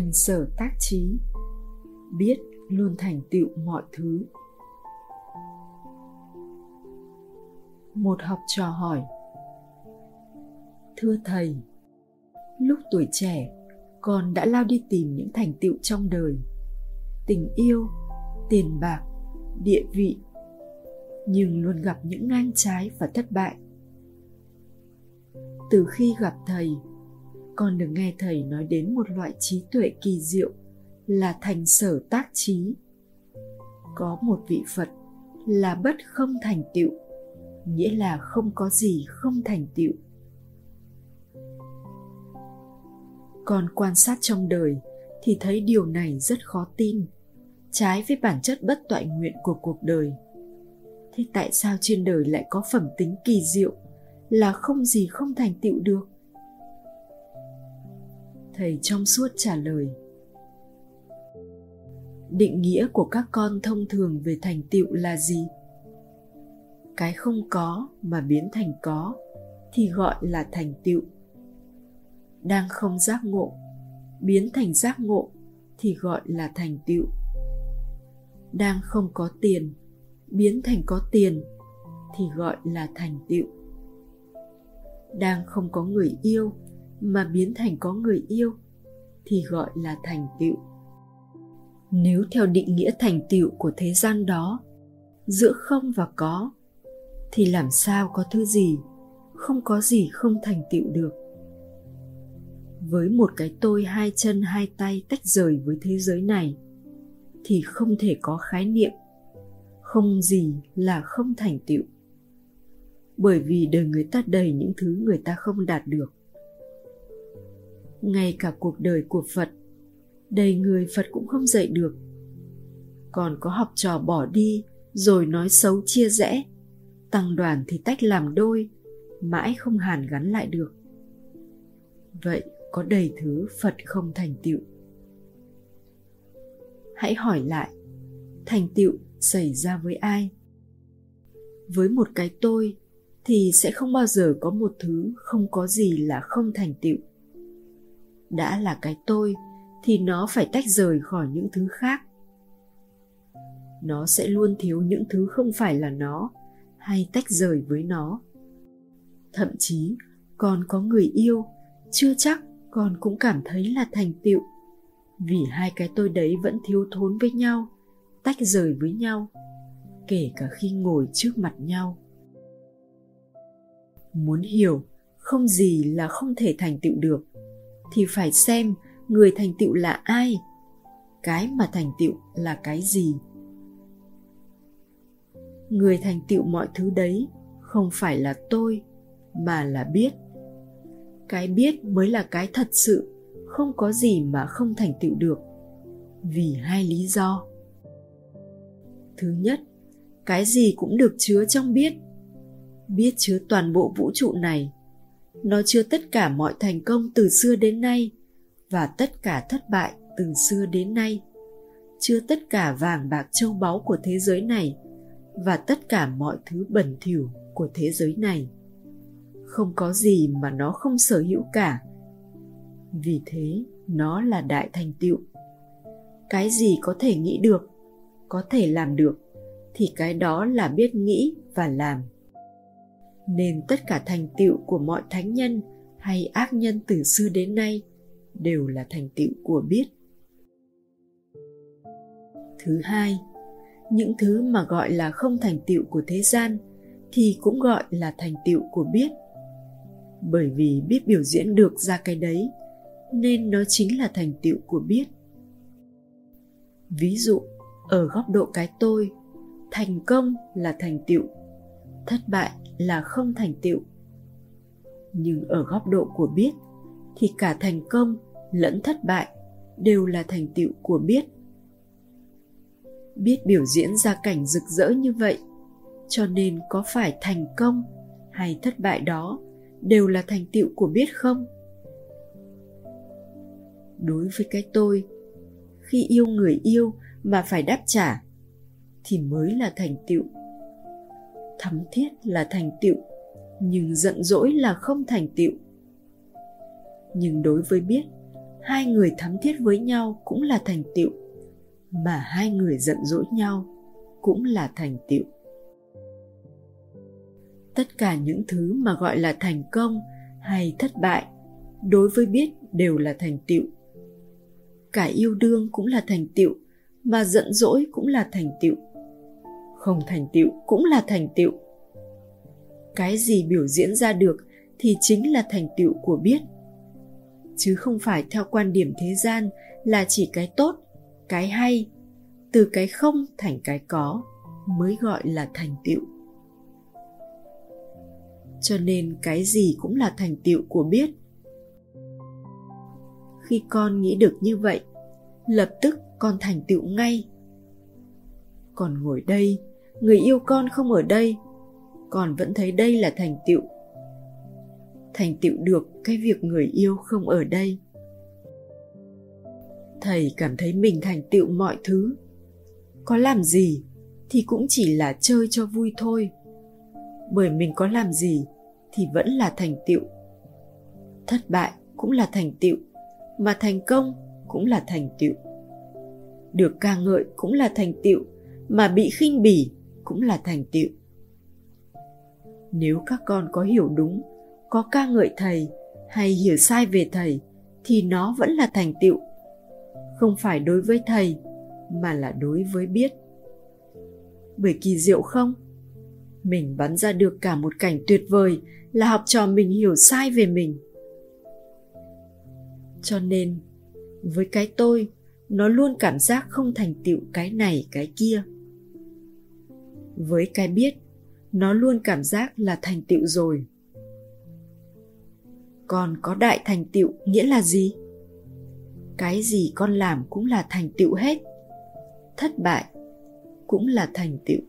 thành sở tác trí, biết luôn thành tựu mọi thứ. Một học trò hỏi, thưa thầy, lúc tuổi trẻ, con đã lao đi tìm những thành tựu trong đời, tình yêu, tiền bạc, địa vị, nhưng luôn gặp những ngang trái và thất bại. Từ khi gặp thầy con được nghe thầy nói đến một loại trí tuệ kỳ diệu là thành sở tác trí. Có một vị phật là bất không thành tựu, nghĩa là không có gì không thành tựu. Còn quan sát trong đời thì thấy điều này rất khó tin, trái với bản chất bất toại nguyện của cuộc đời. Thế tại sao trên đời lại có phẩm tính kỳ diệu là không gì không thành tựu được? Thầy trong suốt trả lời. Định nghĩa của các con thông thường về thành tựu là gì? Cái không có mà biến thành có thì gọi là thành tựu. Đang không giác ngộ, biến thành giác ngộ thì gọi là thành tựu. Đang không có tiền, biến thành có tiền thì gọi là thành tựu. Đang không có người yêu mà biến thành có người yêu, thì gọi là thành tựu. Nếu theo định nghĩa thành tựu của thế gian đó, giữa không và có, thì làm sao có thứ gì, không có gì không thành tựu được. Với một cái tôi hai chân hai tay tách rời với thế giới này, thì không thể có khái niệm không gì là không thành tựu. Bởi vì đời người ta đầy những thứ người ta không đạt được ngay cả cuộc đời của phật, đầy người phật cũng không dạy được. Còn có học trò bỏ đi, rồi nói xấu chia rẽ, tăng đoàn thì tách làm đôi, mãi không hàn gắn lại được. Vậy có đầy thứ phật không thành tựu? Hãy hỏi lại, thành tựu xảy ra với ai? Với một cái tôi thì sẽ không bao giờ có một thứ không có gì là không thành tựu đã là cái tôi, thì nó phải tách rời khỏi những thứ khác. Nó sẽ luôn thiếu những thứ không phải là nó, hay tách rời với nó. Thậm chí, còn có người yêu, chưa chắc con cũng cảm thấy là thành tựu. Vì hai cái tôi đấy vẫn thiếu thốn với nhau, tách rời với nhau, kể cả khi ngồi trước mặt nhau. Muốn hiểu không gì là không thể thành tựu được thì phải xem người thành tựu là ai, cái mà thành tựu là cái gì. Người thành tựu mọi thứ đấy không phải là tôi, mà là biết. Cái biết mới là cái thật sự, không có gì mà không thành tựu được, vì hai lý do. Thứ nhất, cái gì cũng được chứa trong biết. Biết chứa toàn bộ vũ trụ này nó chứa tất cả mọi thành công từ xưa đến nay, và tất cả thất bại từ xưa đến nay. Chứa tất cả vàng bạc châu báu của thế giới này, và tất cả mọi thứ bẩn thỉu của thế giới này. Không có gì mà nó không sở hữu cả. Vì thế, nó là đại thành tựu. Cái gì có thể nghĩ được, có thể làm được, thì cái đó là biết nghĩ và làm nên tất cả thành tựu của mọi thánh nhân hay ác nhân từ xưa đến nay đều là thành tựu của biết. Thứ hai, những thứ mà gọi là không thành tựu của thế gian thì cũng gọi là thành tựu của biết. Bởi vì biết biểu diễn được ra cái đấy, nên nó chính là thành tựu của biết. Ví dụ, ở góc độ cái tôi, thành công là thành tựu, thất bại là không thành tựu. Nhưng ở góc độ của biết, thì cả thành công lẫn thất bại đều là thành tựu của biết. Biết biểu diễn ra cảnh rực rỡ như vậy, cho nên có phải thành công hay thất bại đó đều là thành tựu của biết không? Đối với cái tôi, khi yêu người yêu mà phải đáp trả, thì mới là thành tựu thắm thiết là thành tựu, nhưng giận dỗi là không thành tựu. Nhưng đối với biết, hai người thắm thiết với nhau cũng là thành tựu, mà hai người giận dỗi nhau cũng là thành tựu. Tất cả những thứ mà gọi là thành công hay thất bại đối với biết đều là thành tựu. Cả yêu đương cũng là thành tựu, mà giận dỗi cũng là thành tựu không thành tựu cũng là thành tựu. Cái gì biểu diễn ra được thì chính là thành tựu của biết. Chứ không phải theo quan điểm thế gian là chỉ cái tốt, cái hay, từ cái không thành cái có mới gọi là thành tựu. Cho nên cái gì cũng là thành tựu của biết. Khi con nghĩ được như vậy, lập tức con thành tựu ngay. Còn ngồi đây người yêu con không ở đây, con vẫn thấy đây là thành tựu. Thành tựu được cái việc người yêu không ở đây. Thầy cảm thấy mình thành tựu mọi thứ. Có làm gì thì cũng chỉ là chơi cho vui thôi. Bởi mình có làm gì thì vẫn là thành tựu. Thất bại cũng là thành tựu, mà thành công cũng là thành tựu. Được ca ngợi cũng là thành tựu, mà bị khinh bỉ cũng là thành tựu. Nếu các con có hiểu đúng, có ca ngợi thầy hay hiểu sai về thầy, thì nó vẫn là thành tựu. Không phải đối với thầy, mà là đối với biết. Bởi kỳ diệu không? Mình bắn ra được cả một cảnh tuyệt vời là học trò mình hiểu sai về mình. Cho nên, với cái tôi, nó luôn cảm giác không thành tựu cái này, cái kia với cái biết, nó luôn cảm giác là thành tựu rồi. Còn có đại thành tựu nghĩa là gì? Cái gì con làm cũng là thành tựu hết. Thất bại cũng là thành tựu.